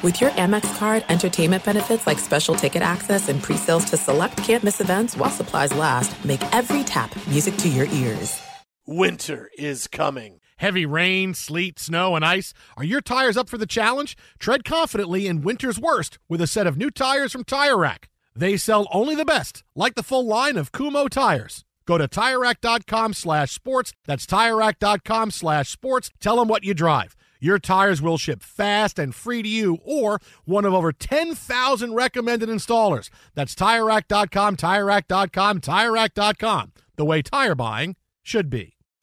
With your Amex card, entertainment benefits like special ticket access and pre-sales to select campus events while supplies last, make every tap music to your ears. Winter is coming. Heavy rain, sleet, snow, and ice. Are your tires up for the challenge? Tread confidently in winter's worst with a set of new tires from Tire Rack. They sell only the best, like the full line of Kumho tires. Go to TireRack.com slash sports. That's TireRack.com slash sports. Tell them what you drive. Your tires will ship fast and free to you or one of over 10,000 recommended installers. That's TireRack.com, TireRack.com, TireRack.com. The way tire buying should be.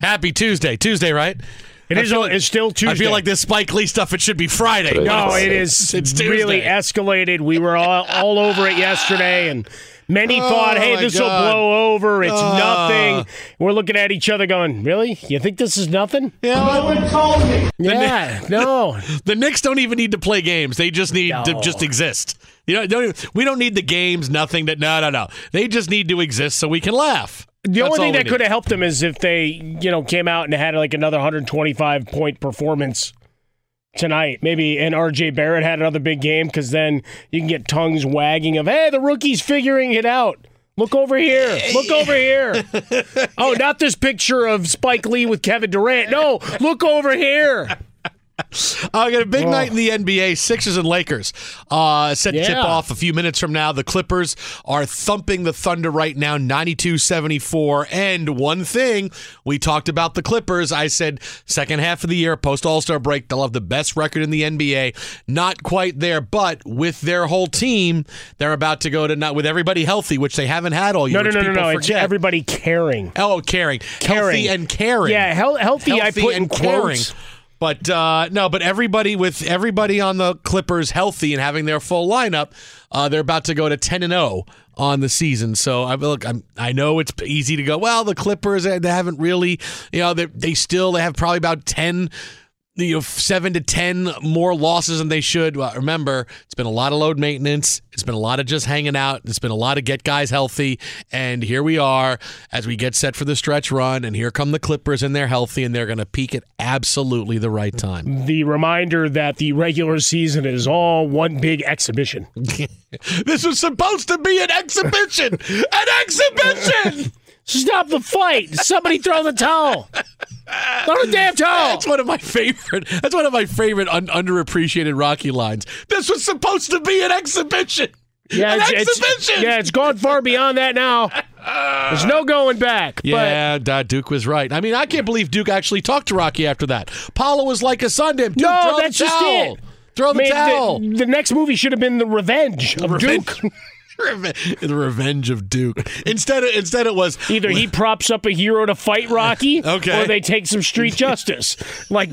Happy Tuesday. Tuesday, right? It I is. feel- It's still Tuesday. I feel like this Spike Lee stuff, it should be Friday. No, it It's- It's Tuesday. really escalated. We were all, all over it yesterday, and many Oh, thought, "Hey, my this will blow over. It's Uh. nothing." We're looking at each other, going, "Really? You think this is nothing?" Yeah. Yeah. no. The Knicks don't even need to play games. They just need to just exist. You know, don't even- we don't need the games, nothing that no no no. They just need to exist so we can laugh. The That's only thing that could have helped them is if they, you know, came out and had like another 125 point performance tonight. Maybe and RJ Barrett had another big game because then you can get tongues wagging of, "Hey, the rookie's figuring it out." Look over here. Look over here. oh, not this picture of Spike Lee with Kevin Durant. No, look over here. I got a big night in the NBA. Sixers and Lakers uh, set to tip off a few minutes from now. The Clippers are thumping the Thunder right now, 92-74. And one thing we talked about the Clippers. I said second half of the year, post All Star break, they'll have the best record in the NBA. Not quite there, but with their whole team, they're about to go to not with everybody healthy, which they haven't had all year. No, no, no, no, no. It's everybody caring. Oh, caring, Caring. healthy and caring. Yeah, hel- healthy, I Healthy put in and caring. But uh, no, but everybody with everybody on the Clippers healthy and having their full lineup, uh, they're about to go to ten and zero on the season. So I look, I'm, I know it's easy to go. Well, the Clippers they haven't really, you know, they they still they have probably about ten. You know, seven to ten more losses than they should. Well, remember, it's been a lot of load maintenance. It's been a lot of just hanging out. It's been a lot of get guys healthy. And here we are as we get set for the stretch run. And here come the Clippers, and they're healthy, and they're going to peak at absolutely the right time. The reminder that the regular season is all one big exhibition. this was supposed to be an exhibition. An exhibition. Stop the fight. Somebody throw the towel. Throw the damn towel. That's one of my favorite. That's one of my favorite un- underappreciated Rocky lines. This was supposed to be an exhibition. Yeah, An it's, it's- exhibition! yeah, it's gone far beyond that now. There's no going back. Yeah, uh, Duke was right. I mean, I can't believe Duke actually talked to Rocky after that. Paula was like a son to him. Duke, no, throw that's the just towel. it. Throw the Man, towel. The, the next movie should have been the Revenge of Revenge. Duke. The revenge of Duke. Instead, of, instead it was Either he props up a hero to fight Rocky, Okay. or they take some street justice, like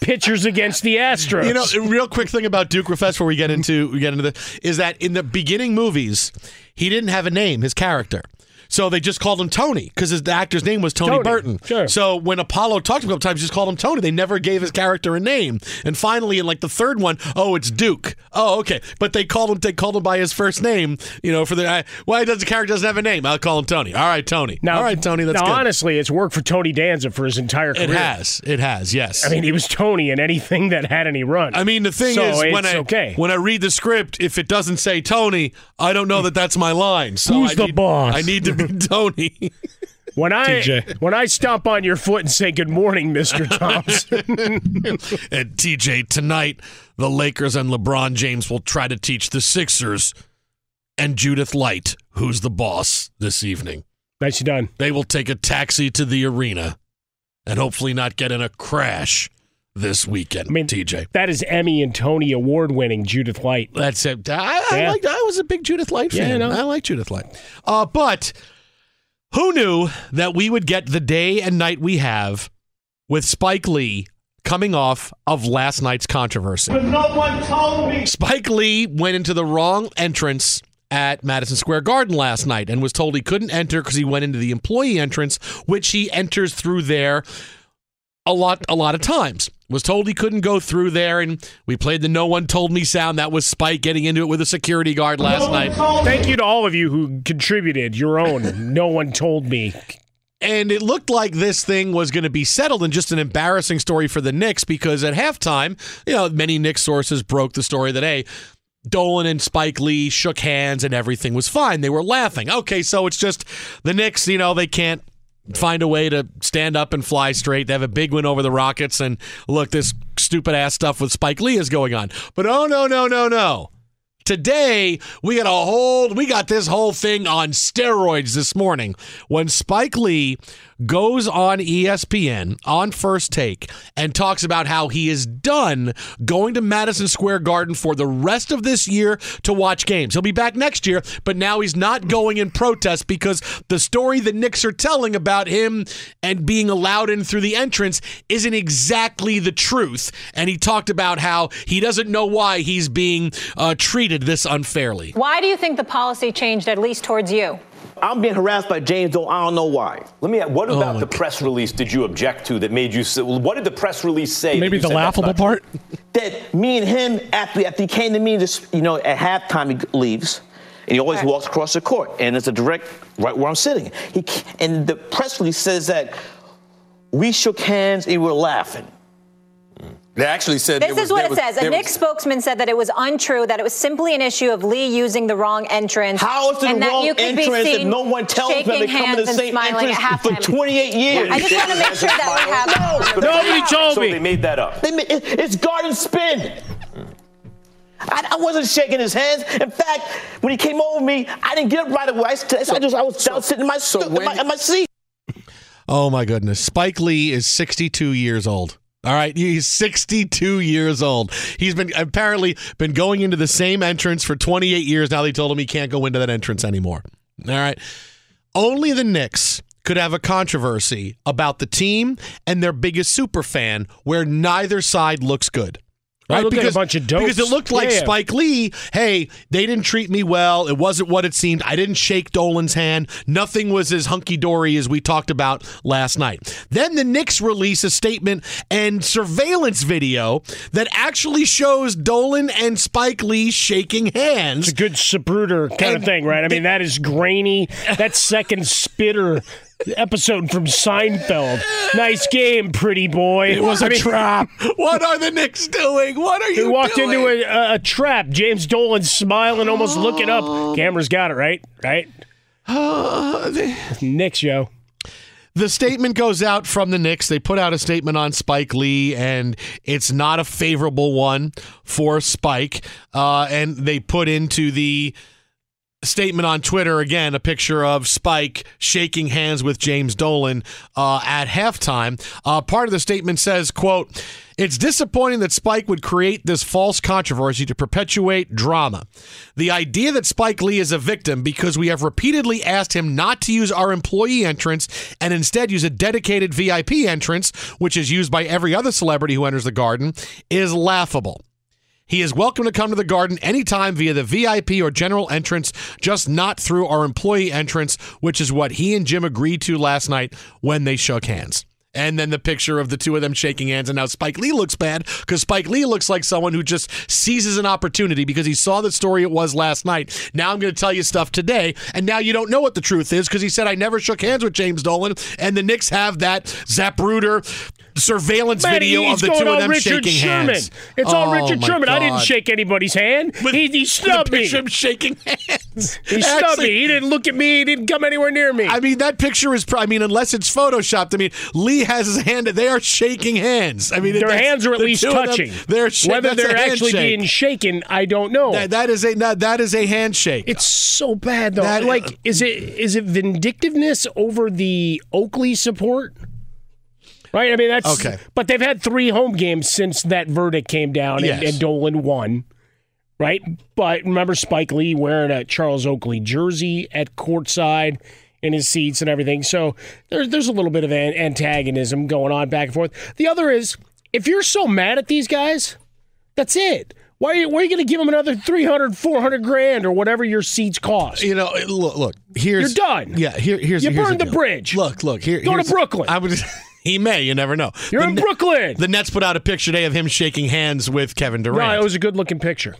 pitchers against the Astros. You know, a real quick thing about Duke Rafest before we get into we get into the is that in the beginning movies, he didn't have a name, his character. So they just called him Tony because the actor's name was Tony, Tony, Burton. sure. So when Apollo talked to him a couple times, he just called him Tony. They never gave his character a name. And finally, in like the third one, oh, it's Duke. Oh, okay. But they called him. They called him by his first name. You know, for the uh, why does the character doesn't have a name? I'll call him Tony. All right, Tony. now, All right, Tony. That's now good. honestly, it's worked for Tony Danza for his entire career. it has. It has. Yes. I mean, he was Tony in anything that had any run. I mean, the thing So is, when I okay. when I read the script, if it doesn't say Tony, I don't know that that's my line. So Who's I the need, boss? I need to be Tony. when I TJ. when I stomp on your foot and say good morning, Mister Thompson, and TJ tonight, the Lakers and LeBron James will try to teach the Sixers and Judith Light, who's the boss this evening. nicely done. They will take a taxi to the arena and hopefully not get in a crash this weekend. I mean, TJ. that is Emmy and Tony award winning Judith Light. That's it. I, I, liked, I was a big Judith Light Yeah, fan. I know. I like Judith Light. Uh, but who knew that we would get the day and night we have with Spike Lee coming off of last night's controversy? No one told me. Spike Lee went into the wrong entrance at Madison Square Garden last night and was told he couldn't enter because he went into the employee entrance, which he enters through there a lot a lot of times. Was told he couldn't go through there, and we played the "No One Told Me" sound. That was Spike getting into it with a security guard last night. Thank you to all of you who contributed your own. no one told me. And it looked like this thing was going to be settled and just an embarrassing story for the Knicks because at halftime, you know, many Knicks sources broke the story that, hey, Dolan and Spike Lee shook hands and everything was fine. They were laughing. Okay, so it's just the Knicks, you know, they can't find a way to stand up and fly straight. They have a big win over the Rockets. And look, this stupid ass stuff with Spike Lee is going on. But oh, no, no, no, no. Today, we got a whole we got this whole thing on steroids this morning when Spike Lee goes on ESPN on First Take and talks about how he is done going to Madison Square Garden for the rest of this year to watch games. He'll be back next year, but now he's not going in protest because the story the Knicks are telling about him and being allowed in through the entrance isn't exactly the truth. And he talked about how he doesn't know why he's being uh, treated this unfairly. Why do you think the policy changed, at least towards you? I'm being harassed by James Dolan. I don't know why. Let me. What Oh about the press release did you object to that made you? Say, what did the press release say? Maybe the laughable part. That me and him, after, after he came to me, just you know, at halftime he leaves, and he always Right. walks across the court, and it's a direct right where I'm sitting. He and the press release says that we shook hands and we were laughing. They actually said This was- is what it was- says. A there Knicks spokesman said that it was untrue, that it was simply an issue of Lee using the wrong entrance. How is it and the that wrong you could be entrance if seen no one tells them shaking they come to the and same smiling at entrance for 28 years? I just want to make sure that we have. No, Nobody told so me. they made that up. They ma- it- it's garden spin. I, I wasn't shaking his hands. In fact, when he came over me, I didn't get up right away. I, st- I just I was down sitting in my, stu- in my, in my seat. Oh my goodness. Spike Lee is 62 years old. All right, he's 62 years old. He's been apparently been going into the same entrance for 28 years now. They told him he can't go into that entrance anymore. All right. Only the Knicks could have a controversy about the team and their biggest super fan where neither side looks good. I look like a bunch of dopes. Because it looked like Yeah. Spike Lee, hey, they didn't treat me well. It wasn't what it seemed. I didn't shake Dolan's hand. Nothing was as hunky dory as we talked about last night. Then the Knicks release a statement and surveillance video that actually shows Dolan and Spike Lee shaking hands. It's a good Zapruder kind And of thing, right? I mean, that is grainy. That second spitter episode from Seinfeld. Nice game, pretty boy. It was a mean, trap. What are the Knicks doing? What are you? He walked doing? into a, a, a trap. James Dolan smiling, almost looking up. Camera's got it, right? Right? Knicks, yo. The statement goes out from the Knicks. They put out a statement on Spike Lee, and it's not a favorable one for Spike. Uh, and they put into the statement on Twitter again, a picture of Spike shaking hands with James Dolan uh, at halftime. Uh, part of the statement says, "quote." It's disappointing that Spike would create this false controversy to perpetuate drama. The idea that Spike Lee is a victim because we have repeatedly asked him not to use our employee entrance and instead use a dedicated VIP entrance, which is used by every other celebrity who enters the garden, is laughable. He is welcome to come to the garden anytime via the VIP or general entrance, just not through our employee entrance, which is what he and Jim agreed to last night when they shook hands. And then the picture of the two of them shaking hands, and now Spike Lee looks bad because Spike Lee looks like someone who just seizes an opportunity because he saw the story it was last night. Now I'm going to tell you stuff today, and now you don't know what the truth is because he said I never shook hands with James Dolan, and the Knicks have that Zap Zapruder surveillance video of the two of on them Richard shaking Sherman. hands. It's all Oh, Richard my Sherman. I didn't shake anybody's hand. he, he snubbed me. picture of him shaking hands. He snubbed Actually- me. He didn't look at me. He didn't come anywhere near me. I mean, that picture is. pro- I mean, unless it's photoshopped. I mean, Lee has his hand. They are shaking hands. I mean, their hands are at least of them, touching. they're sh- Whether they're actually handshake. being shaken, I don't know. That, that is a that, that is a handshake. It's so bad though. That- like, is uh, it is it vindictiveness over the Oakley support? Right. I mean, that's Okay. But they've had three home games since that verdict came down, and, Yes. and Dolan won. Right. But remember Spike Lee wearing a Charles Oakley jersey at courtside in his seats and everything. So there's there's a little bit of an antagonism going on back and forth. The other is if you're so mad at these guys, that's it. Why are you, why are you going to give them another 300, 400 grand or whatever your seats cost? you know, look, look. Here's You're done. Yeah, here, here's You here's burned the deal. bridge. Look, look. Here, Go to Brooklyn. I would. He may. You never know. You're The in Ne- Brooklyn. The Nets put out a picture today of him shaking hands with Kevin Durant. No, it was a good looking picture.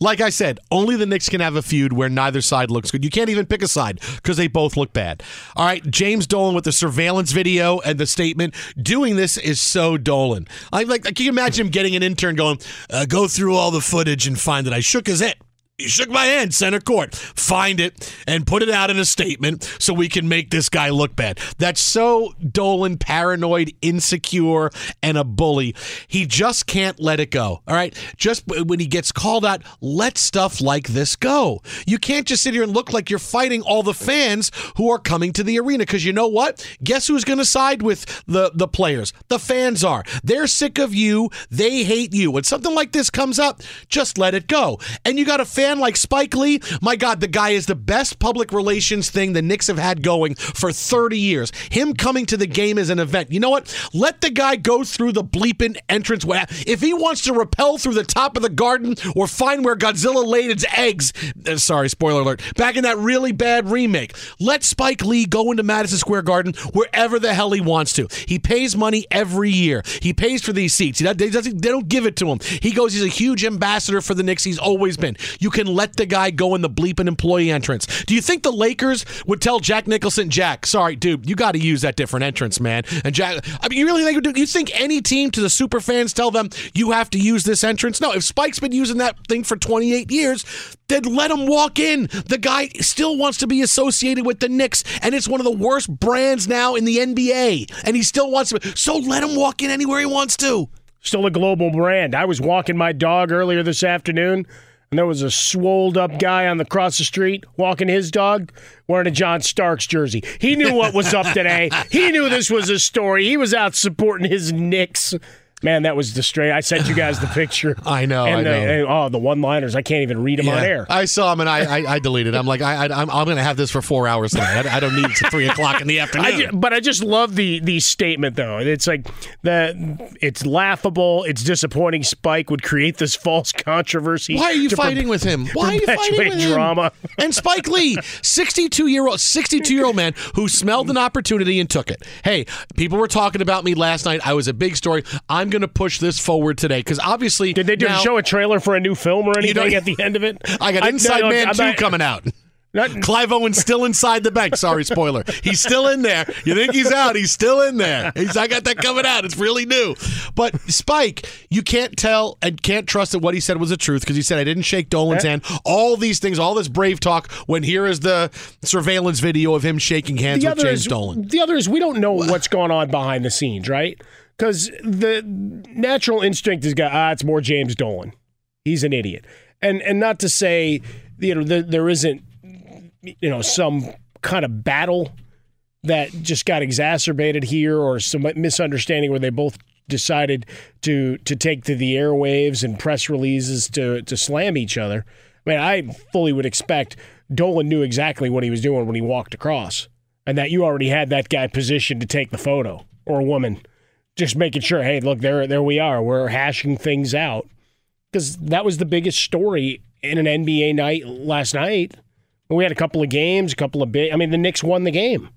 Like I said, only the Knicks can have a feud where neither side looks good. You can't even pick a side because they both look bad. All right, James Dolan with the surveillance video and the statement. Doing this is so Dolan. I like. Can you imagine him getting an intern going, uh, go through all the footage and find that I shook his hand. You shook my hand, center court. Find it and put it out in a statement so we can make this guy look bad. That's so Dolan, paranoid, insecure, and a bully. He just can't let it go. All right. Just when he gets called out, let stuff like this go. You can't just sit here and look like you're fighting all the fans who are coming to the arena. Because you know what? Guess who's going to side with the, the players? The fans are. They're sick of you. They hate you. When something like this comes up, just let it go. And you got a fan like Spike Lee. My God, the guy is the best public relations thing the Knicks have had going for 30 years. Him coming to the game is an event. You know what? Let the guy go through the bleeping entrance. If he wants to rappel through the top of the garden or find where Godzilla laid its eggs, uh, sorry, spoiler alert, back in that really bad remake, let Spike Lee go into Madison Square Garden wherever the hell he wants to. He pays money every year. He pays for these seats. He They, they don't give it to him. He goes, he's a huge ambassador for the Knicks. He's always been. You can let the guy go in the bleeping employee entrance. Do you think the Lakers would tell Jack Nicholson, Jack, sorry, dude, you got to use that different entrance, man? And Jack, I mean, you really think, you think any team to the super fans tell them you have to use this entrance? No, if Spike's been using that thing for 28 years, then let him walk in. The guy still wants to be associated with the Knicks, and it's one of the worst brands now in the NBA, and he still wants to. So let him walk in anywhere he wants to. Still a global brand. I was walking my dog earlier this afternoon, and there was a swolled up guy on the cross the street walking his dog wearing a John Starks jersey. He knew what was up today. He knew this was a story. He was out supporting his Knicks. Man, that was the straight. I sent you guys the picture. I know, And I the, know. and, oh, the one-liners. I can't even read them on air. I saw them and I, I, I deleted. I'm like, I, I, I'm, I'm going to have this for four hours tonight. I, I don't need it to three o'clock in the afternoon. I but I just love the the statement though. It's like the it's laughable. It's disappointing. Spike would create this false controversy. Why are you to per- fighting with him? Why are you fighting with him? drama? And Spike Lee, 62 year old, 62 year old man who smelled an opportunity and took it. Hey, people were talking about me last night. I was a big story. I'm going to push this forward today because obviously, Did they do now, show a trailer for a new film or anything at the end of it? I got Inside no, Man 2 not- coming out. Not- Clive Owen's still inside the bank. Sorry, spoiler. He's still in there. You think he's out? He's still in there. He's, I got that coming out. It's really new. But Spike, you can't tell and can't trust that what he said was the truth because he said I didn't shake Dolan's hand. All these things, all this brave talk. When here is the surveillance video of him shaking hands the with James is Dolan. the other is we don't know what's going on behind the scenes, right? Because the natural instinct is, go, ah, it's more James Dolan. He's an idiot, and and not to say, you know, there, there isn't you know some kind of battle that just got exacerbated here, or some misunderstanding where they both decided to to take to the airwaves and press releases to to slam each other. I mean, I fully would expect Dolan knew exactly what he was doing when he walked across, and that you already had that guy positioned to take the photo or woman, just making sure, hey, look, there there we are, we're hashing things out, because that was the biggest story in an NBA night last night. We had a couple of games, a couple of big. I mean, the Knicks won the game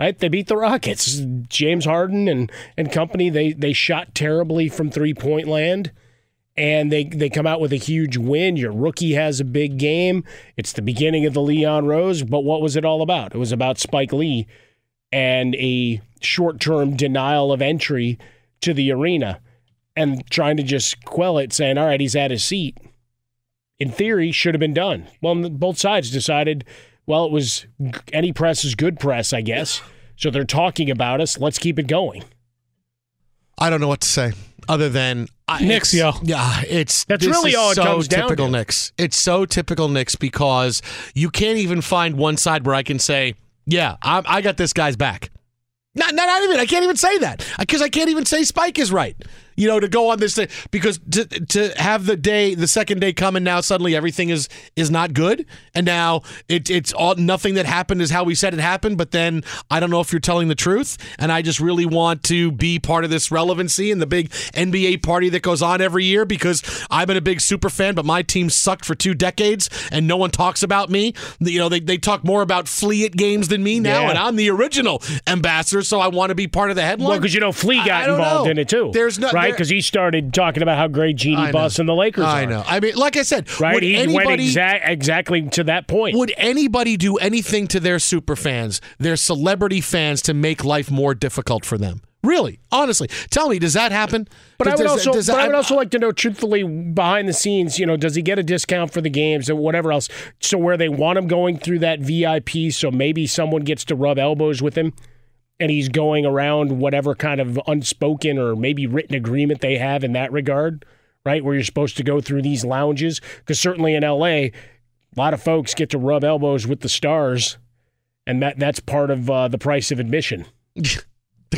right? They beat the Rockets. James Harden and, and company, they, they shot terribly from three point land and they, they come out with a huge win. Your rookie has a big game. It's the beginning of the Leon Rose, but what was it all about? It was about Spike Lee and a short term denial of entry to the arena and trying to just quell it, saying, all right, he's at his seat. In theory, should have been done. Well, both sides decided well, it was any press is good press, I guess. So they're talking about us. Let's keep it going. I don't know what to say other than Knicks, yo. Yeah, it's that's really all it so comes typical down to. Knicks. It's so typical Knicks because you can't even find one side where I can say, yeah, I, I got this guy's back. Not, not even. I can't even say that because I can't even say Spike is right you know, to go on this thing because to to have the day, the second day come and now suddenly everything is is not good, and now it, it's all nothing that happened is how we said it happened. But then I don't know if you're telling the truth, and I just really want to be part of this relevancy and the big NBA party that goes on every year because I've been a big super fan, but my team sucked for two decades, and no one talks about me. You know, they they talk more about Flea at games than me now, Yeah. and I'm the original ambassador, so I want to be part of the headline. Well, because you know Flea got involved know. in it too. There's no right there- because he started talking about how great Jeanie. Buss and the Lakers are. I are. know. I mean, like I said, Right? would He went anybody exact, exactly to that point. would anybody do anything to their super fans, their celebrity fans, to make life more difficult for them? Really, honestly, tell me, does that happen? But I would also, but I would also like to know, truthfully, behind the scenes, you know, does he get a discount for the games or whatever else? So where they want him going through that VIP, so maybe someone gets to rub elbows with him, and he's going around whatever kind of unspoken or maybe written agreement they have in that regard, right? Where you're supposed to go through these lounges, because certainly in LA, a lot of folks get to rub elbows with the stars, and that that's part of uh, the price of admission.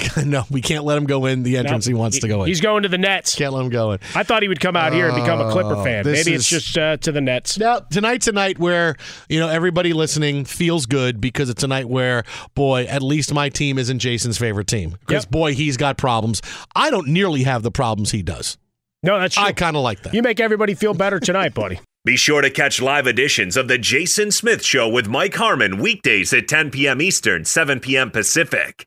no, we can't let him go in the entrance No, he wants to go in. He's going to the Nets. Can't let him go in. I thought he would come out here and become a Clipper Oh, fan. this Maybe it's just uh, to the Nets. Now, tonight's a night where, you know, everybody listening feels good because it's a night where, boy, at least my team isn't Jason's favorite team. Because, Yep. boy, he's got problems. I don't nearly have the problems he does. No, that's true. I kind of like that. You make everybody feel better tonight, buddy. Be sure to catch live editions of The Jason Smith Show with Mike Harmon weekdays at 10 p.m. Eastern, 7 p.m. Pacific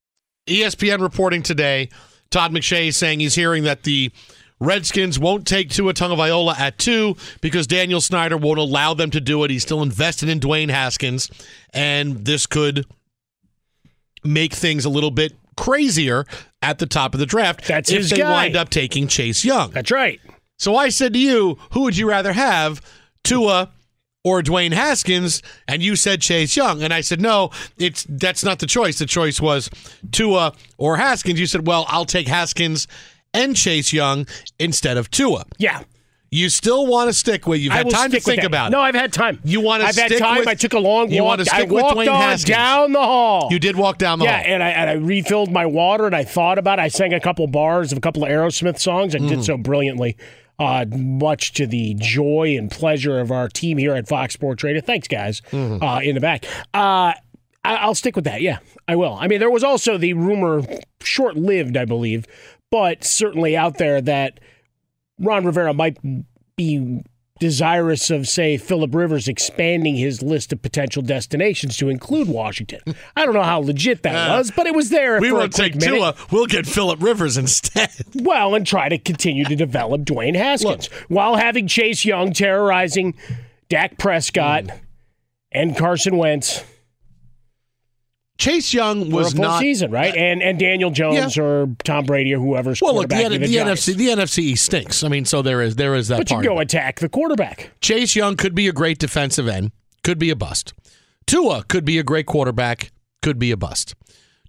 ESPN reporting today, Todd McShay saying he's hearing that the Redskins won't take Tua Tagovailoa at two because Daniel Snyder won't allow them to do it. He's still invested in Dwayne Haskins, and this could make things a little bit crazier at the top of the draft. That's if they guy. wind up taking Chase Young. That's right. So I said to you, who would you rather have, Tua or Dwayne Haskins? And you said Chase Young, and I said no, it's that's not the choice. The choice was Tua or Haskins. You said, well, I'll take Haskins and Chase Young instead of Tua. Yeah. You still want to stick with? You've I had time to think about it. No, I've had time. You want to I've stick had time. with- I took a long walk. You want to I stick with Dwayne on Haskins. down the hall. You did walk down the yeah, hall. Yeah, and I and I refilled my water and I thought about it. I sang a couple bars of a couple of Aerosmith songs. I Mm. did so brilliantly. Uh, much to the joy and pleasure of our team here at Fox Sports Radio. Thanks, guys, Mm-hmm. uh, in the back. Uh, I, I'll stick with that. Yeah, I will. I mean, there was also the rumor, short lived, I believe, but certainly out there that Ron Rivera might be desirous of, say, Philip Rivers expanding his list of potential destinations to include Washington. I don't know how legit that Uh, was, but it was there. we won't take minute. Tua. We'll get Philip Rivers instead. Well, and try to continue to develop Dwayne Haskins while having Chase Young terrorizing Dak Prescott Mm. and Carson Wentz Chase Young was full not. season, right? And and Daniel Jones or Tom Brady or whoever's Well, look, the, the, the. NFC, the NFC East stinks. I mean, so there is there is that But you part. go attack the quarterback. Chase Young could be a great defensive end, could be a bust. Tua could be a great quarterback, could be a bust.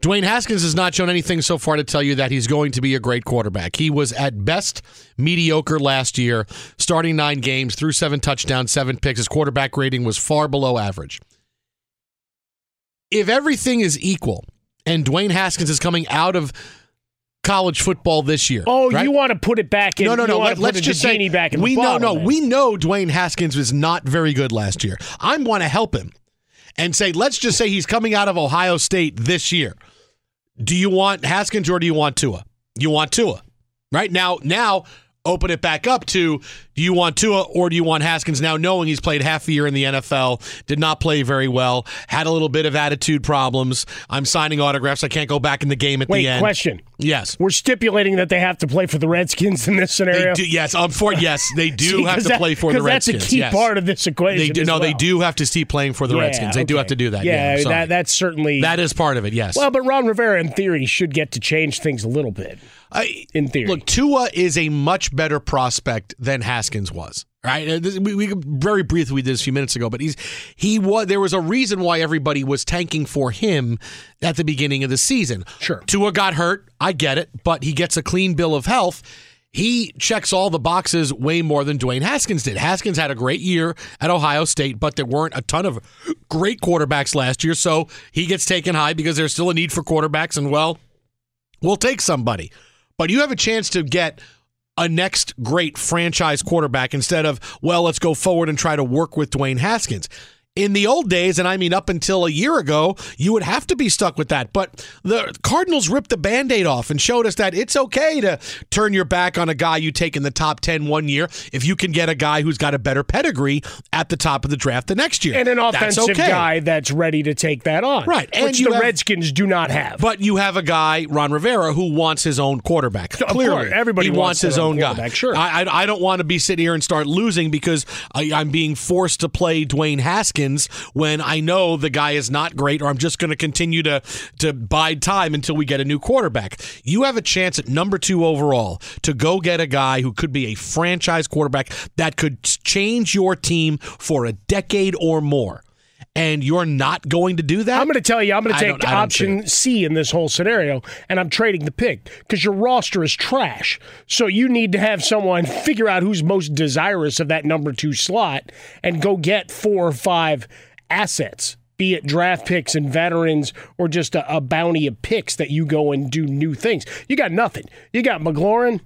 Dwayne Haskins has not shown anything so far to tell you that he's going to be a great quarterback. He was at best mediocre last year, starting nine games, threw seven touchdowns, seven picks. His quarterback rating was far below average. If everything is equal and Dwayne Haskins is coming out of college football this year. Oh, right? you want to put it back in? No, no, no. Let, us just say back in the we know. No, then. we know Dwayne Haskins was not very good last year. I want to help him and say, let's just say he's coming out of Ohio State this year. Do you want Haskins or do you want Tua? You want Tua, right now? Now open it back up to do you want Tua or do you want Haskins now knowing he's played half a year in the NFL, did not play very well, had a little bit of attitude problems. I'm signing autographs. I can't go back in the game at Wait, the end. question. Yes. We're stipulating that they have to play for the Redskins in this scenario. They do, yes, um, for yes, they do See, have to that- play for the 'cause that's a key yes. part of this equation They do, no, they do have to keep playing for the Yeah, Redskins. They do have to do that. Yeah, Yeah, that, that's certainly that is part of it. Yes. Well, but Ron Rivera, in theory, should get to change things a little bit. I, in theory, Look, Tua is a much better prospect than Haskins was. Right, Uh, we, we very briefly we did this a few minutes ago, but he's he was there was a reason why everybody was tanking for him at the beginning of the season. Sure, Tua got hurt, I get it, but he gets a clean bill of health. He checks all the boxes way more than Dwayne Haskins did. Haskins had a great year at Ohio State, but there weren't a ton of great quarterbacks last year, so he gets taken high because there's still a need for quarterbacks, and well, we'll take somebody. But you have a chance to get a next great franchise quarterback instead of, well, let's go forward and try to work with Dwayne Haskins. In the old days, and I mean up until a year ago, you would have to be stuck with that. But the Cardinals ripped the band aid off and showed us that it's okay to turn your back on a guy you take in the top 10 one year if you can get a guy who's got a better pedigree at the top of the draft the next year. And an That's offensive okay. guy that's ready to take that on. Right. And which the have- Redskins do not have. But you have a guy, Ron Rivera, who wants his own quarterback. Clearly, course, everybody he wants wants, his own own guy. sure. I, I, I don't want to be sitting here and start losing because I, I'm being forced to play Dwayne Haskins when I know the guy is not great, or I'm just going to continue to to bide time until we get a new quarterback. You have a chance at number two overall to go get a guy who could be a franchise quarterback that could change your team for a decade or more. And you're not going to do that. I'm going to tell you, I'm going to take I don't see option C in this whole scenario, and I'm trading the pick because your roster is trash. So you need to have someone figure out who's most desirous of that number two slot and go get four or five assets, be it draft picks and veterans or just a, a bounty of picks that you go and do new things. You got nothing. You got McLaurin,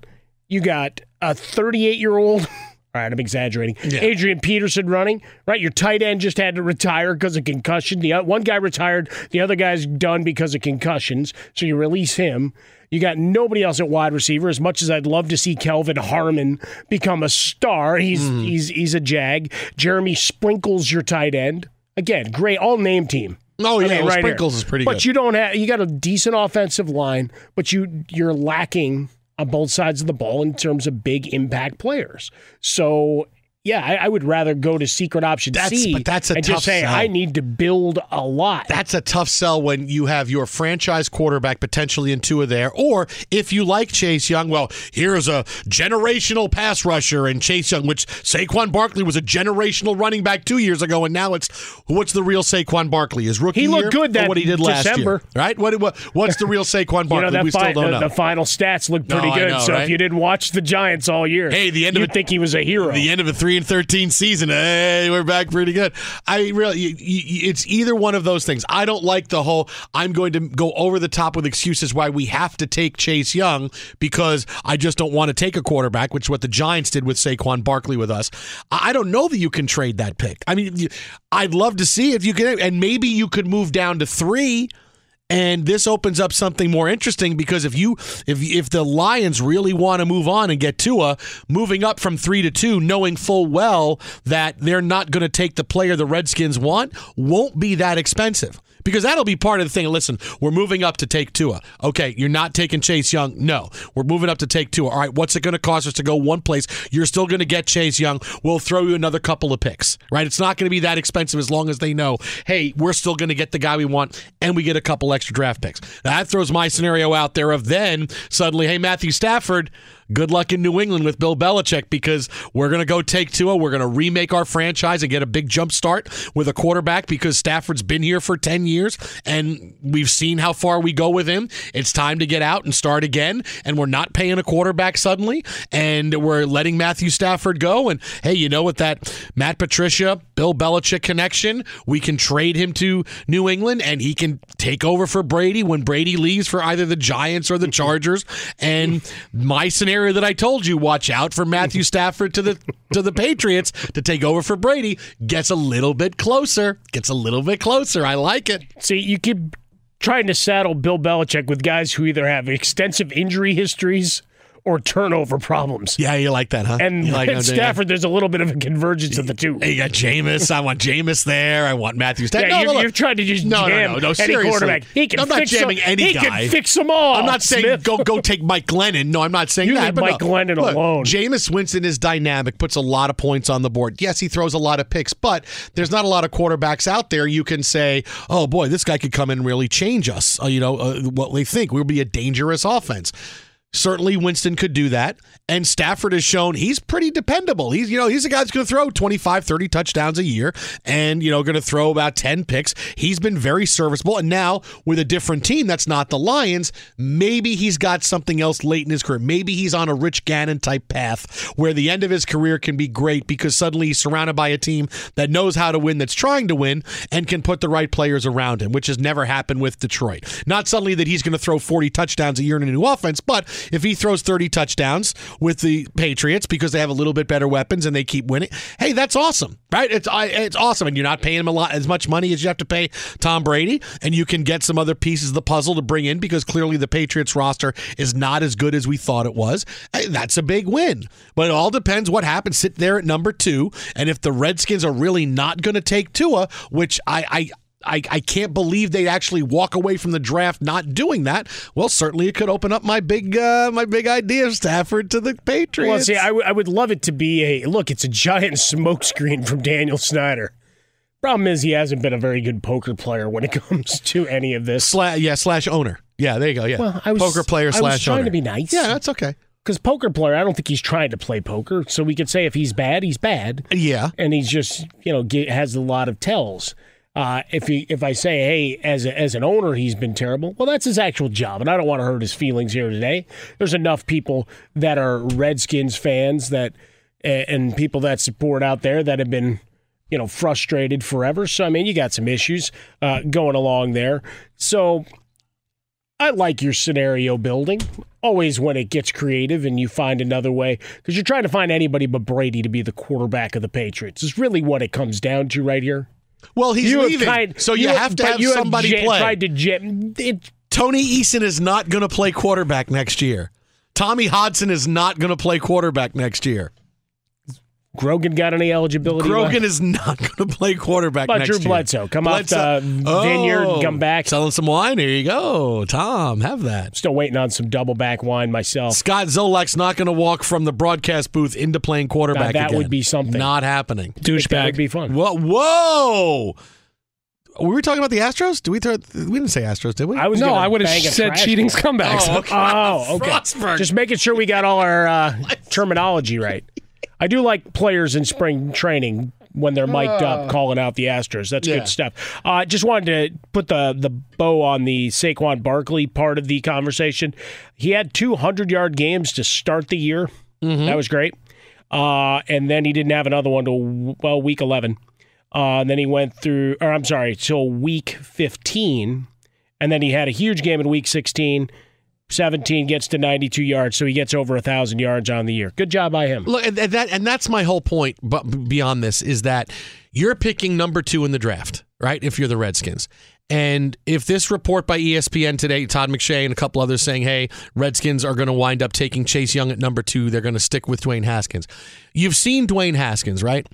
you got a 38 year old. All right, I'm exaggerating. Adrian Peterson running, right? Your tight end just had to retire because of concussion. The one guy retired, the other guy's done because of concussions. So you release him. You got nobody else at wide receiver. As much as I'd love to see Kelvin Harmon become a star, he's Mm-hmm. he's he's a jag. Jeremy Sprinkles your tight end. Again, great all name team. Oh, yeah, well, here. Sprinkles is pretty but good. you don't have you got a decent offensive line, but you you're lacking on both sides of the ball in terms of big impact players. So yeah, I, I would rather go to secret option That's- C but that's a and tough just say sell. I need to build a lot. That's a tough sell when you have your franchise quarterback potentially in two of there. Or if you like Chase Young, well, here's a generational pass rusher and Chase Young, which Saquon Barkley was a generational running back two years ago, and now it's what's the real Saquon Barkley? His rookie He looked year good that what he did last December. year, right? What, what what's the real Saquon Barkley? you know we fi- still don't the, know. the final stats look pretty I good. know, so right? if you didn't watch the Giants all year, Hey, the end of you'd it- think he was a hero. the end of a three and thirteen season. Hey, we're back pretty good. I really, you, you, it's either one of those things. I don't like the whole. I'm going to go over the top with excuses why we have to take Chase Young because I just don't want to take a quarterback, which is what the Giants did with Saquon Barkley with us. I don't know that you can trade that pick. I mean, I'd love to see if you can, and maybe you could move down to three. And this opens up something more interesting because if you if if the Lions really want to move on and get Tua, moving up from three to two, knowing full well that they're not going to take the player the Redskins want, won't be that expensive. Because that'll be part of the thing. Listen, we're moving up to take Tua. Okay, you're not taking Chase Young. No, we're moving up to take Tua. All right, what's it going to cost us to go one place? You're still going to get Chase Young. We'll throw you another couple of picks, right? It's not going to be that expensive as long as they know, hey, we're still going to get the guy we want and we get a couple extra draft picks. Now, that throws my scenario out there of then suddenly, hey, Matthew Stafford, good luck in New England with Bill Belichick because we're going to go take Tua. We're going to remake our franchise and get a big jump start with a quarterback because Stafford's been here for 10 years and we've seen how far we go with him. It's time to get out and start again. And we're not paying a quarterback suddenly and we're letting Matthew Stafford go. And hey, you know what? That Matt Patricia, Bill Belichick connection, we can trade him to New England and he can take over for Brady when Brady leaves for either the Giants or the Chargers. And my scenario that I told you, watch out for Matthew Stafford to the to the Patriots to take over for Brady, gets a little bit closer. Gets a little bit closer. I like it. See, you keep trying to saddle Bill Belichick with guys who either have extensive injury histories or turnover problems. Yeah, you like that, huh? And You like how- Stafford, there's a little bit of a convergence of the two. You got Jameis. I want Jameis there. I want Matthew Stafford. Yeah, no, you've, look, you've tried to just no, jam no, no, no, any seriously. quarterback. He can I'm not fix jamming them, any he guy. can fix them all. I'm not saying Smith. go go take Mike Glennon. No, I'm not saying You that. but Mike no. Glennon Look, alone. Jameis Winston is dynamic, puts a lot of points on the board. Yes, he throws a lot of picks, but there's not a lot of quarterbacks out there you can say, oh boy, this guy could come in and really change us. Uh, you know uh, what they think we'll be a dangerous offense. Certainly, Winston could do that. And Stafford has shown he's pretty dependable. He's, you know, he's a guy that's going to throw 25, 30 touchdowns a year and, you know, going to throw about 10 picks. He's been very serviceable. And now with a different team that's not the Lions, maybe he's got something else late in his career. Maybe he's on a Rich Gannon type path where the end of his career can be great because suddenly he's surrounded by a team that knows how to win, that's trying to win, and can put the right players around him, which has never happened with Detroit. Not suddenly that he's going to throw 40 touchdowns a year in a new offense, but if he throws 30 touchdowns with the Patriots because they have a little bit better weapons and they keep winning, hey, that's awesome, right? It's it's awesome, and you're not paying him a lot as much money as you have to pay Tom Brady, and you can get some other pieces of the puzzle to bring in because clearly the Patriots roster is not as good as we thought it was. Hey, that's a big win, but it all depends what happens. Sit there at number two, and if the Redskins are really not going to take Tua, which I, I I, I can't believe they'd actually walk away from the draft not doing that. Well, certainly it could open up my big uh, my big idea of Stafford to the Patriots. Well, see, I, w- I would love it to be a look. It's a giant smokescreen from Daniel Snyder. Problem is, he hasn't been a very good poker player when it comes to any of this. Sla- yeah, slash owner. Yeah, there you go. Yeah, Well, I was poker player I was slash trying owner. to be nice. Yeah, that's okay. Because poker player, I don't think he's trying to play poker. So we could say if he's bad, he's bad. Yeah, and he's just you know has a lot of tells. Uh, if he if I say hey as a, as an owner he's been terrible, well that's his actual job, and I don't want to hurt his feelings here today. There's enough people that are Redskins fans that and people that support out there that have been you know frustrated forever. So I mean you got some issues uh, going along there. So I like your scenario building. Always when it gets creative and you find another way, because you're trying to find anybody but Brady to be the quarterback of the Patriots. Is really what it comes down to right here. Well, he's You leaving, kind- so you, you have to have you have somebody play. tried to it- Tony Eason is not going to play quarterback next year. Tommy Hodson is not going to play quarterback next year. Grogan got any eligibility? Grogan left? is not going to play quarterback How about next Drew year. Bledsoe? Come off the vineyard, come back. Selling some wine. Here you go. Tom, have that. Still waiting on some Doubleback wine myself. Scott Zolak's not going to walk from the broadcast booth into playing quarterback Now, that again. would be something. Not happening. That would be fun. Whoa! Whoa! Were we talking about the Astros? Did we throw? We didn't say Astros, did we? I was No, I would've said cheating's comebacks. Oh, okay. Oh, okay. Just making sure we got all our uh, terminology right. I do like players in spring training when they're mic'd up calling out the Astros. That's Yeah. good stuff. Uh, just wanted to put the the bow on the Saquon Barkley part of the conversation. He had two hundred yard games to start the year. That was great. Uh, and then he didn't have another one till well week eleven. Uh, and then he went through, or I'm sorry, till week 15. And then he had a huge game in week 16. 17 gets to 92 yards, so he gets over a thousand yards on the year. Good job by him. Look, and that and that's my whole point. But beyond this, is that you're picking number two in the draft, right? If you're the Redskins. And if this report by ESPN today, Todd McShay and a couple others saying, hey, Redskins are going to wind up taking Chase Young at number two, they're going to stick with Dwayne Haskins. You've seen Dwayne Haskins, right?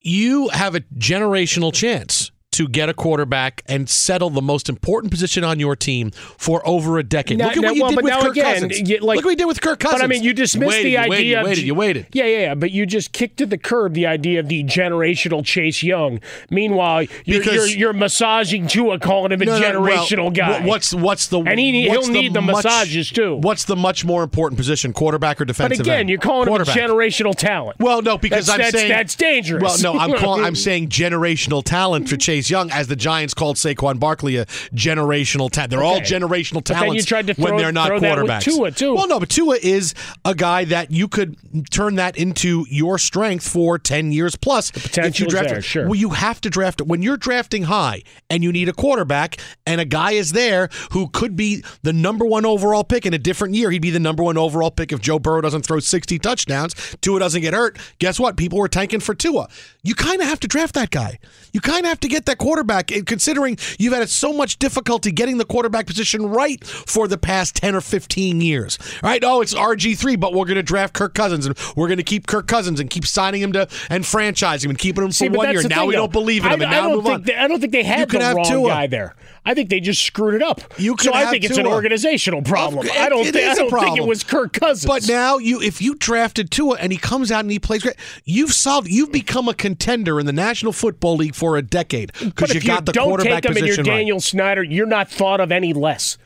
You have a generational chance to get a quarterback and settle the most important position on your team for over a decade. Now- Look at now- what you well, did with Kirk again, Cousins. you- like- Look what you did with Kirk Cousins. But I mean, you dismissed waited, the you idea waited, you waited, you waited. Yeah, yeah, yeah. But you just kicked to the curb the idea of the generational Chase Young. Meanwhile, you're, Because- you're, you're massaging Tua, calling him a No, no, generational well, guy. What's what's the And he- he'll need the much- massages, too. What's the much more important position, quarterback or defensive? but again, end? you're calling him a generational talent. Well, no, because That's- I'm that's- saying that's dangerous. Well, no, I'm I'm saying generational talent for Chase Young, as the Giants called Saquon Barkley a generational talent. They're all generational talents you tried to when they're not throw quarterbacks. Tua, too. Well, no, but Tua is a guy that you could turn that into your strength for ten years plus. The potential is there, sure. Well, you have to draft when you're drafting high and you need a quarterback, and a guy is there who could be the number one overall pick in a different year. He'd be the number one overall pick if Joe Burrow doesn't throw 60 touchdowns. Tua doesn't get hurt. Guess what? People were tanking for Tua. You kind of have to draft that guy. You kind of have to get that quarterback. And considering you've had so much difficulty getting the quarterback position right for the past 10 or 15 years, right? Oh, it's RG3, but we're going to draft Kirk Cousins and we're going to keep Kirk Cousins and keep signing him to and franchise him and keeping him for See, one year. Now thing, we though. don't believe in him, I, and I now don't move think on. They, I don't think they had could the have wrong Tua. guy there. I think they just screwed it up. You so I think it's an organizational problem. Of- I don't, it thi- I don't think it was Kirk Cousins. But now you, if you drafted Tua and he comes out and he plays great, you've solved. You've become a contender in the National Football League for a decade because you if got the don't quarterback take him in your position right. Daniel Snyder, you're not thought of any less.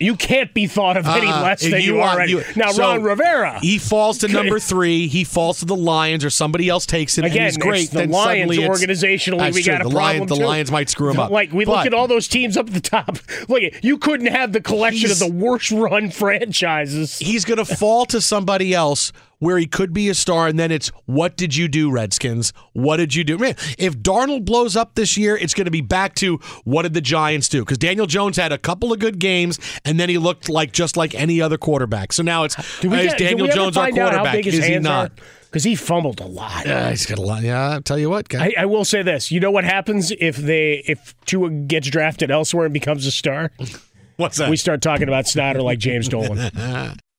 You can't be thought of any Uh-uh. less than you, want- are. already. you- now, so Ron Rivera. He falls to number three. He falls to the Lions, or somebody else takes him. Again, and he's great. the then Lions suddenly organizationally. We true. got a the problem Lions, the. Lions might screw him up. Like we But look at all those teams up at the top. Look, you couldn't have the collection of the worst run franchises. He's going to fall to somebody else where he could be a star, and then it's what did you do, Redskins? What did you do? Man, if Darnold blows up this year, it's going to be back to what did the Giants do? Because Daniel Jones had a couple of good games, and then he looked like just like any other quarterback. So now it's Do we is get- Daniel Jones our find out how quarterback? Is he not? Because he fumbled a lot. Yeah, he's got a lot. Yeah, I'll tell you what, guy. I, I will say this: you know what happens if they if Tua gets drafted elsewhere and becomes a star? What's that? We start talking about Snyder like James Dolan.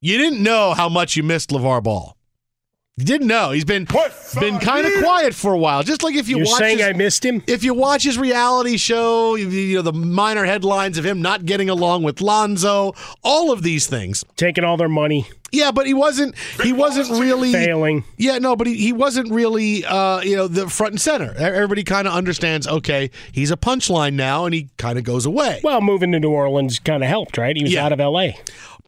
You didn't know how much you missed LaVar Ball. You didn't know. He's been been kind of quiet for a while. Just like if you You're watch saying his, I missed him? If you watch his reality show, you- you know the minor headlines of him not getting along with Lonzo, all of these things. Taking all their money. Yeah, but he wasn't. He wasn't really Failing. Yeah, no, but he, he wasn't really. Uh, you know, the front and center. Everybody kind of understands. Okay, he's a punchline now, and he kind of goes away. Well, moving to New Orleans kind of helped, right? He was Yeah. out of L.A.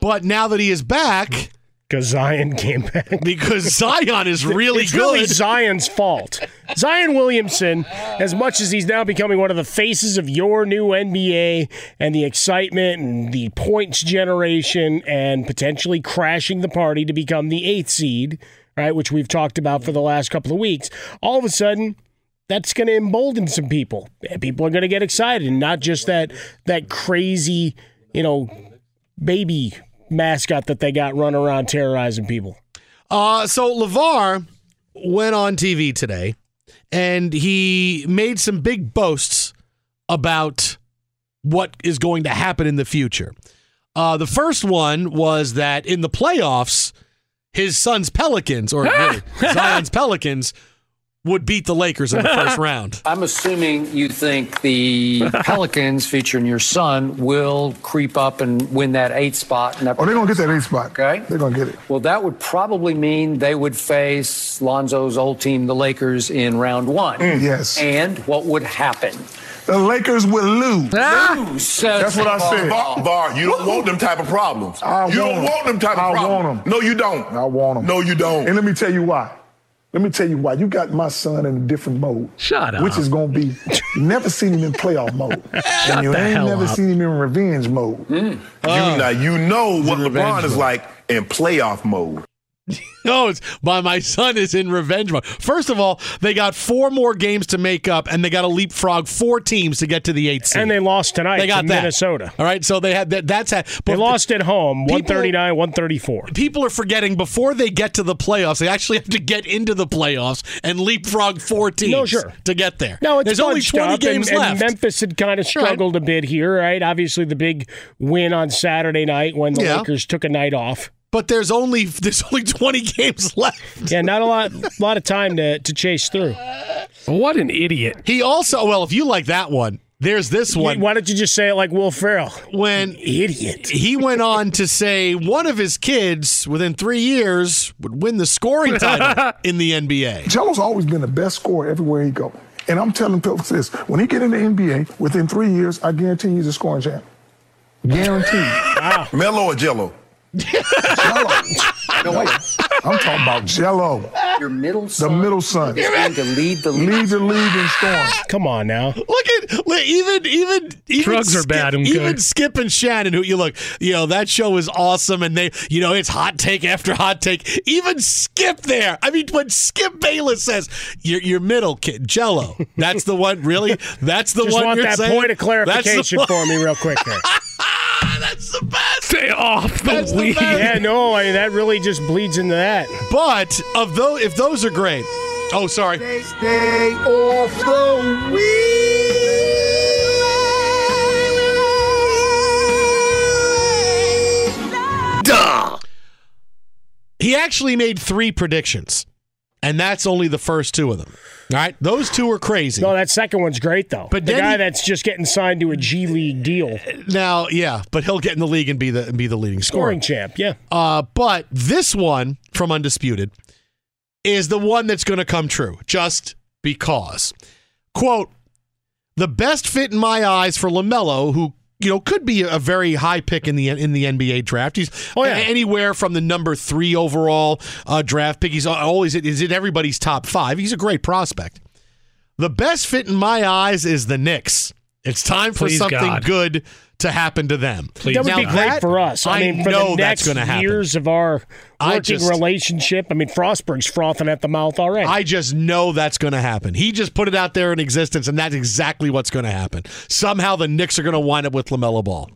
But now that he is back, because Zion came back, because Zion is really it's good. really Zion's fault. Zion Williamson, as much as he's now becoming one of the faces of your new NBA and the excitement and the points generation and potentially crashing the party to become the eighth seed, right, which we've talked about for the last couple of weeks, all of a sudden that's going to embolden some people. People are going to get excited, and not just that that crazy, you know, baby mascot that they got running around terrorizing people. Uh, so LaVar went on TV today and he made some big boasts about what is going to happen in the future. Uh, the first one was that in the playoffs, his son's Pelicans, or Zion's Pelicans, would beat the Lakers in the first round. I'm assuming you think the Pelicans, featuring your son, will creep up and win that eight spot. That Oh, they're gonna get that eight spot. Okay. They're gonna get it. Well, that would probably mean they would face Lonzo's old team, the Lakers, in round one. Mm. yes. And what would happen? The Lakers will lose. Lose. That's what I said. Var, Var, you don't want them type of problems. I you don't want 'em. want them type of I problems. want 'em. No, you don't. I want them. No, you don't. And let me tell you why. Let me tell you why. You got my son in a different mode. Shut up. Which is gonna be you never seen him in playoff mode. and you the ain't hell never up. seen him in revenge mode. Mm. you, uh, now, you know what revenge LeBron is mode. like in playoff mode. No, it's my my son is in revenge mode. First of all, they got four more games to make up, and they got to leapfrog four teams to get to the eight seed. And they lost tonight They got to that. Minnesota. All right, so they had that. That's ha- They lost at home, 139, 134. People are forgetting before they get to the playoffs, they actually have to get into the playoffs and leapfrog four teams No, sure. to get there. No, it's There's only 20 up, games and, left. And Memphis had kind of struggled a bit here, right? Obviously, the big win on Saturday night when the Yeah. Lakers took a night off. But there's only there's only 20 games left. Yeah, not a lot, lot of time to, to chase through. What an idiot. He also, well, if you like that one, there's this one. Why don't you just say it like Will Ferrell? when Idiot. he went on to say one of his kids within three years would win the scoring title in the NBA. Jello's always been the best scorer everywhere he go. And I'm telling folks this: when he get in the NBA, within three years, I guarantee he's a scoring champ. Guaranteed. Melo or Jello? Jello. No, wait. I'm talking about Jello, Your middle son. the middle son. is going to lead the league. Lead the league in scoring. Come on now. Look at look, even even even Drugs are Skip, bad and even good. Skip and Shannon, who you look, you know that show is awesome, and they, you know, it's hot take after hot take. Even Skip there, I mean, when Skip Bayless says your your middle kid Jello, that's the one. Really, that's the Just one. want you're that saying? point of clarification for me, real quick. There. That's the best. Stay off the That's the weed. best. yeah, no, I mean that really just bleeds into that. But of those, if those are great. Oh, sorry. Stay off the Duh. He actually made three predictions, and that's only the first two of them. All right, those two are crazy. No, that second one's great though. But the guy he- that's just getting signed to a G League deal, Now, yeah, but he'll get in the league and be the and be the leading scorer. scoring champ. Yeah. Uh, but this one from Undisputed is the one that's going to come true, just because. Quote: The best fit in my eyes for LaMelo, who you know could be a very high pick in the in the NBA draft. He's Oh, yeah. anywhere from the number three overall uh, draft pick. He's always is in everybody's top five. He's a great prospect. The best fit in my eyes is the Knicks. It's time for Please, something God. good to happen to them. Please. That would Now be great that- for us. I, mean, for know the next going happen. years of our I working just- relationship. I mean, Frostberg's frothing at the mouth already. I just know that's going to happen. He just put it out there in existence, and that's exactly what's going to happen. Somehow the Knicks are going to wind up with LaMelo Ball.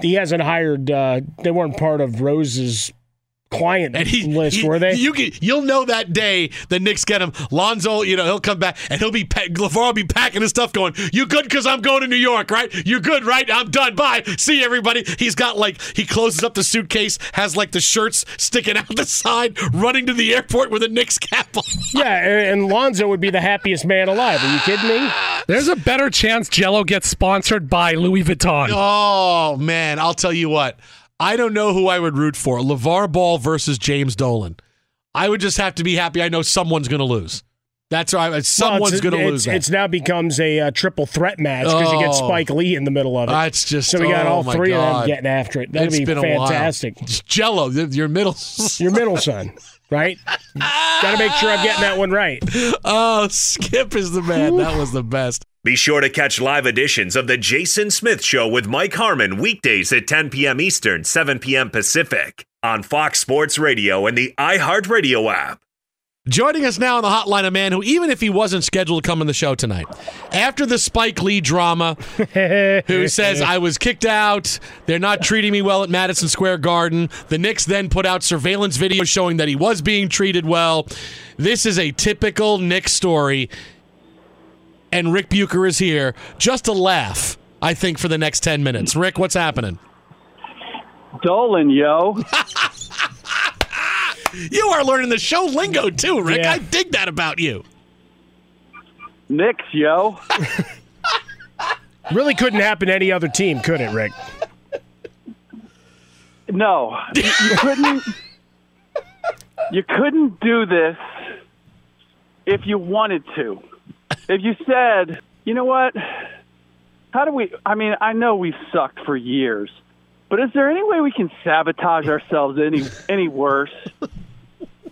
he hasn't hired. Uh, they weren't part of Rose's client And he, list, he- were they? You can, you'll know that day the Knicks get him. Lonzo, you know, he'll come back and he'll be pa- LaVar will be packing his stuff, going, "You good? Because I'm going to New York, right? You good, right? I'm done. Bye. See everybody." He's got like he closes up the suitcase, has like the shirts sticking out the side, running to the airport with a Knicks cap on. yeah, and and Lonzo would be the happiest man alive. Are you kidding me? There's a better chance Jello gets sponsored by Louis Vuitton. Oh man, I'll tell you what. I don't know who I would root for. LaVar Ball versus James Dolan. I would just have to be happy I know someone's going to lose. That's right. Someone's it's- going to lose. It's now becomes a uh, triple threat match because you get Oh. Spike Lee in the middle of it. That's just so we got oh all my three of them getting after it. That'd It's be been a while. fantastic. Jello, your middle. Your middle son, right? got to make sure I'm getting that one right. oh, Skip is the man. That was the best. Be sure to catch live editions of The Jason Smith Show with Mike Harmon weekdays at 10 p.m. Eastern, 7 p.m. Pacific on Fox Sports Radio and the iHeartRadio app. Joining us now on the hotline, a man who, even if he wasn't scheduled to come on the show tonight, after the Spike Lee drama, who says, I was kicked out, they're not treating me well at Madison Square Garden. The Knicks then put out surveillance video showing that he was being treated well. This is a typical Knicks story. And Ric Bucher is here just to laugh, I think, for the next 10 minutes. Ric, what's happening? Dolan, yo. You are learning the show lingo too, Ric. Yeah. I dig that about you. Knicks, yo. Really couldn't happen to any other team, could it, Ric? No, you, you couldn't. You couldn't do this if you wanted to. If you said, you know what? How do we? I mean, I know we've sucked for years, but is there any way we can sabotage ourselves any any worse?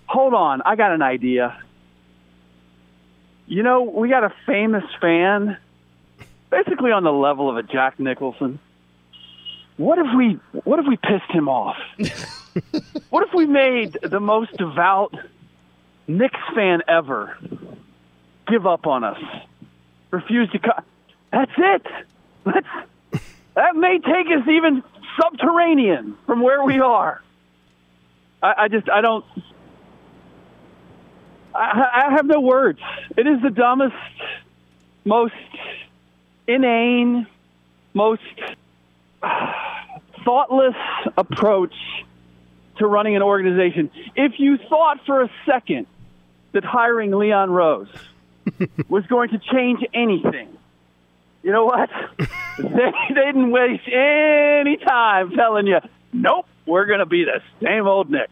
Hold on, I got an idea. You know, we got a famous fan, basically on the level of a Jack Nicholson. What if we what if we pissed him off? what if we made the most devout Knicks fan ever give up on us? Refuse to cut. That's it. That's that may take us even subterranean from where we are. I, I just I don't I, I have no words. It is the dumbest, most inane, most uh, thoughtless approach to running an organization. If you thought for a second that hiring Leon Rose was going to change anything, you know what? they, they didn't waste any time telling you, nope, we're going to be the same old Nick.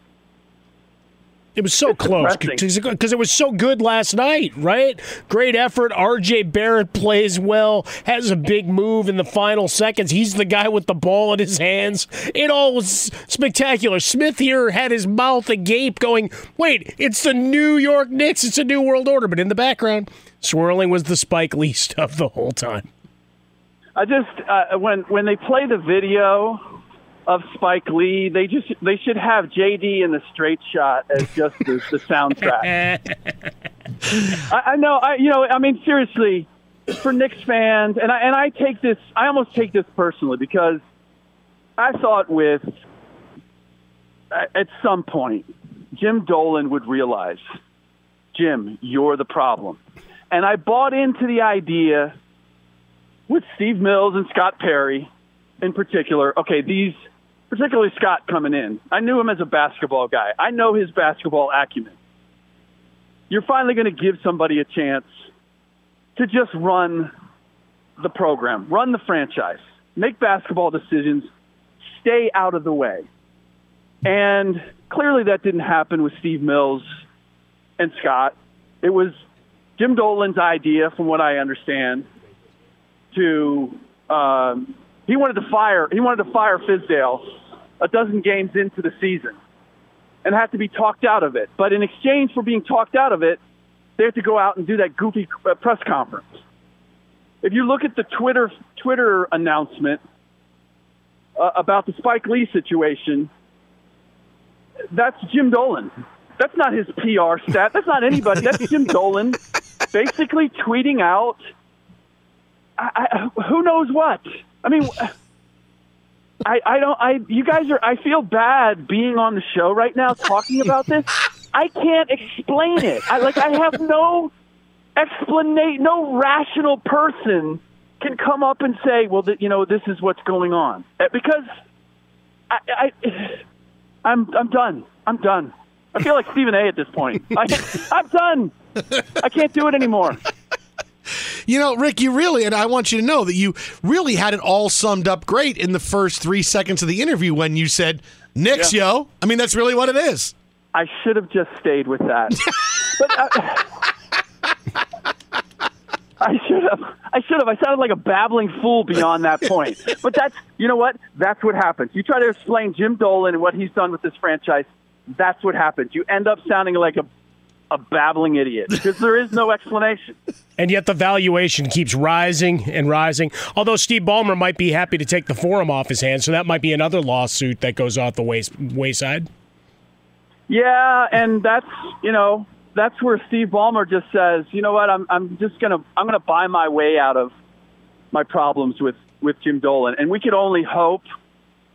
It was so close because it was so good last night, right? Great effort. RJ Barrett plays well, has a big move in the final seconds. He's the guy with the ball in his hands. It all was spectacular. Smith here had his mouth agape, going, Wait, it's the New York Knicks. It's a new world order. But in the background, swirling was the Spike Lee stuff the whole time. I just uh, when when they play the video of Spike Lee, they just they should have JD in the straight shot as just the, the soundtrack. I, I know, I you know, I mean seriously, for Knicks fans, and I and I take this, I almost take this personally because I thought with uh, at some point Jim Dolan would realize, Jim, you're the problem, and I bought into the idea with Steve Mills and Scott Perry in particular. Okay, these particularly Scott coming in. I knew him as a basketball guy. I know his basketball acumen. You're finally going to give somebody a chance to just run the program, run the franchise, make basketball decisions, stay out of the way. And clearly that didn't happen with Steve Mills and Scott. It was Jim Dolan's idea, from what I understand, to um, he wanted to fire he wanted to fire Fizdale a dozen games into the season and have to be talked out of it. But in exchange for being talked out of it, they have to go out and do that goofy uh, press conference. If you look at the Twitter Twitter announcement uh, about the Spike Lee situation, that's Jim Dolan. That's not his PR stat. That's not anybody. That's Jim Dolan basically tweeting out I, I, who knows what. I mean, I, I don't. I you guys are. I feel bad being on the show right now talking about this. I can't explain it. I like. I have no explanation. No rational person can come up and say, "Well, th- you know, this is what's going on," Uh, because I, I, I'm, I'm done. I'm done. I feel like Stephen A. at this point. I, I'm done. I can't do it anymore. You know, Ric, you really, and I want you to know that you really had it all summed up great in the first three seconds of the interview when you said, Knicks, Yeah. yo. I mean, that's really what it is. I should have just stayed with that. but I, I should have. I should have. I sounded like a babbling fool beyond that point. But that's you know what? That's what happens. You try to explain Jim Dolan and what he's done with this franchise. That's what happens. You end up sounding like a a babbling idiot because there is no explanation. And yet the valuation keeps rising and rising. Although Steve Ballmer might be happy to take the forum off his hands, so that might be another lawsuit that goes off the ways- wayside. Yeah, and that's you know that's where Steve Ballmer just says, you know what, I'm I'm just gonna I'm gonna buy my way out of my problems with with Jim Dolan, and we could only hope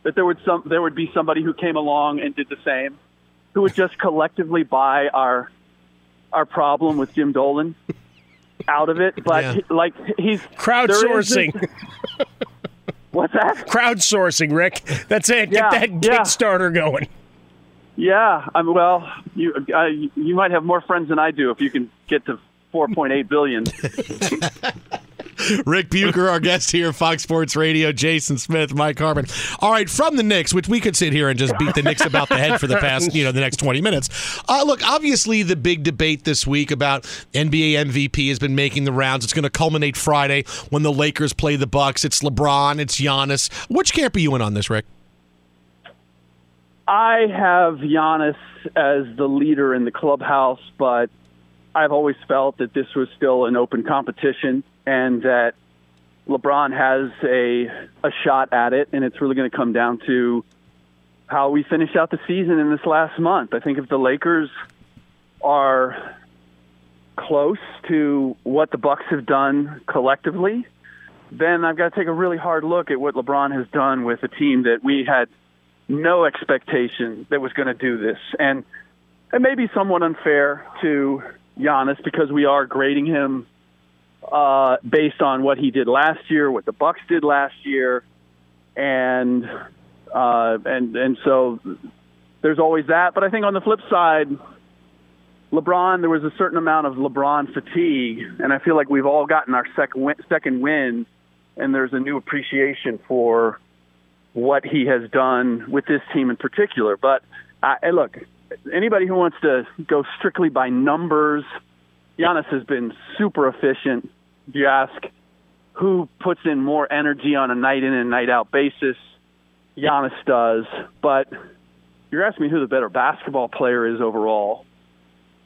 that there would some there would be somebody who came along and did the same, who would just collectively buy our our problem with Jim Dolan out of it. But Yeah. he- like he's Crowdsourcing. this- What's that? Crowdsourcing, Ric. That's it. Yeah, Get that yeah. Kickstarter going. Yeah, I'm well. You uh, you might have more friends than I do if you can get to 4.8 billion. Ric Bucher, our guest here, Fox Sports Radio, Jason Smith, Mike Harmon. All right, from the Knicks, which we could sit here and just beat the Knicks about the head for the past, you know, the next 20 minutes. Uh, look, obviously, the big debate this week about NBA MVP has been making the rounds. It's going to culminate Friday when the Lakers play the Bucks. It's LeBron, it's Giannis. Which camp are you in on this, Ric? I have Giannis as the leader in the clubhouse, but I've always felt that this was still an open competition and that LeBron has a a shot at it, and it's really going to come down to how we finish out the season in this last month. I think if the Lakers are close to what the Bucks have done collectively, then I've got to take a really hard look at what LeBron has done with a team that we had no expectation that was going to do this. And it may be somewhat unfair to Giannis because we are grading him uh, based on what he did last year, what the Bucks did last year, and uh, and and so there's always that. But I think on the flip side, LeBron, there was a certain amount of LeBron fatigue, and I feel like we've all gotten our second win, second win, and there's a new appreciation for what he has done with this team in particular. But and look, anybody who wants to go strictly by numbers, Giannis has been super efficient. If you ask who puts in more energy on a night in and night out basis, Giannis does. But you're asking me who the better basketball player is overall.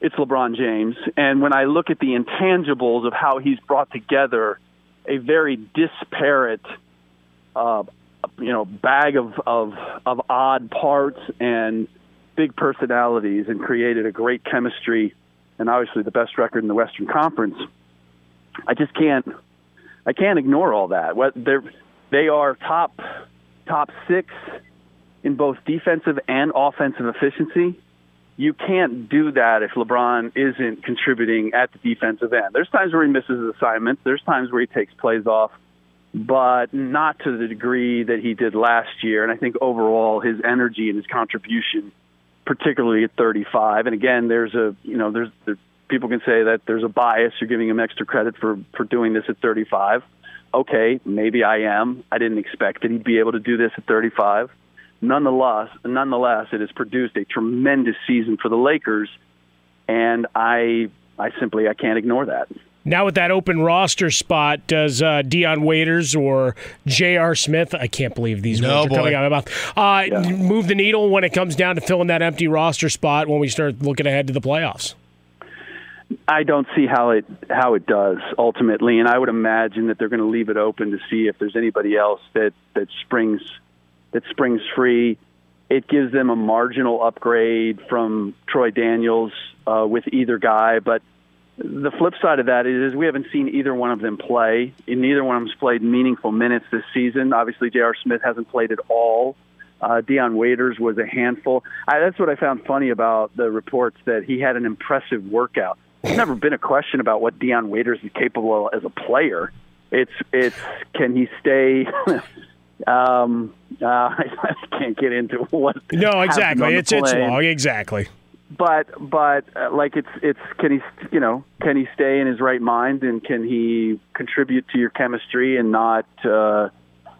It's LeBron James. And when I look at the intangibles of how he's brought together a very disparate uh, you know bag of, of of odd parts and big personalities and created a great chemistry and obviously the best record in the Western Conference. I just can't I can't ignore all that. They're they are top top six in both defensive and offensive efficiency. You can't do that if LeBron isn't contributing at the defensive end. There's times where he misses his assignments. There's times where he takes plays off but not to the degree that he did last year. And I think overall his energy and his contribution, particularly at 35, and again, there's a you know there's there, people can say that there's a bias. You're giving him extra credit for for doing this at 35. Okay, maybe I am. I didn't expect that he'd be able to do this at 35. Nonetheless, nonetheless, it has produced a tremendous season for the Lakers, and I I simply I can't ignore that. Now with that open roster spot, does uh, Dion Waiters or J.R. Smith? I can't believe these No, words are boy. coming out of my mouth. Uh, Move the needle when it comes down to filling that empty roster spot when we start looking ahead to the playoffs. I don't see how it how it does ultimately, and I would imagine that they're going to leave it open to see if there's anybody else that that springs that springs free. It gives them a marginal upgrade from Troy Daniels uh, with either guy, but the flip side of that is we haven't seen either one of them play. And neither one of them's played meaningful minutes this season. Obviously, J.R. Smith hasn't played at all. Uh, Dion Waiters was a handful. I, that's what I found funny about the reports that he had an impressive workout. There's never been a question about what Dion Waiters is capable of as a player. It's it's can he stay? um, uh, I can't get into what. No, exactly. It's it's long. Exactly. But but uh, like it's it's can he you know can he stay in his right mind and can he contribute to your chemistry and not uh,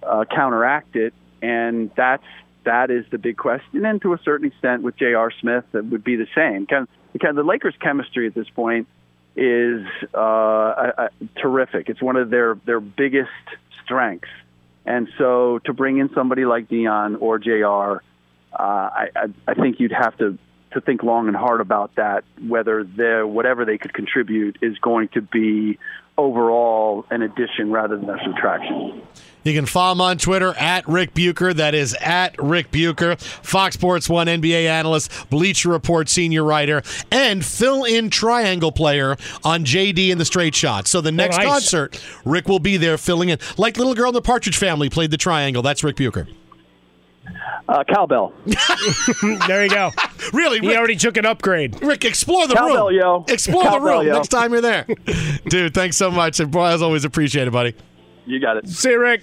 uh, counteract it and that's that is the big question and to a certain extent with J.R. Smith it would be the same kind because the Lakers chemistry at this point is uh, uh, uh, terrific it's one of their their biggest strengths and so to bring in somebody like Dion or J.R. Uh, I, I I think you'd have to to think long and hard about that, whether their whatever they could contribute is going to be overall an addition rather than a subtraction. You can follow him on Twitter at Ric Bucher. That is at Ric Bucher, Fox Sports One NBA analyst, Bleacher Report senior writer, and fill-in triangle player on JD and the Straight Shot. So the oh, next nice. concert, Ric will be there filling in, like little girl in the Partridge Family played the triangle. That's Ric Bucher. Uh, cowbell. there you go. really? He already took an upgrade. Ric, explore the room. Cowbell, room. yo. Explore the room yo. next time you're there. Dude, thanks so much. And boy, as always, appreciate it, buddy. You got it. See you, Ric.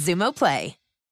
Xumo Play.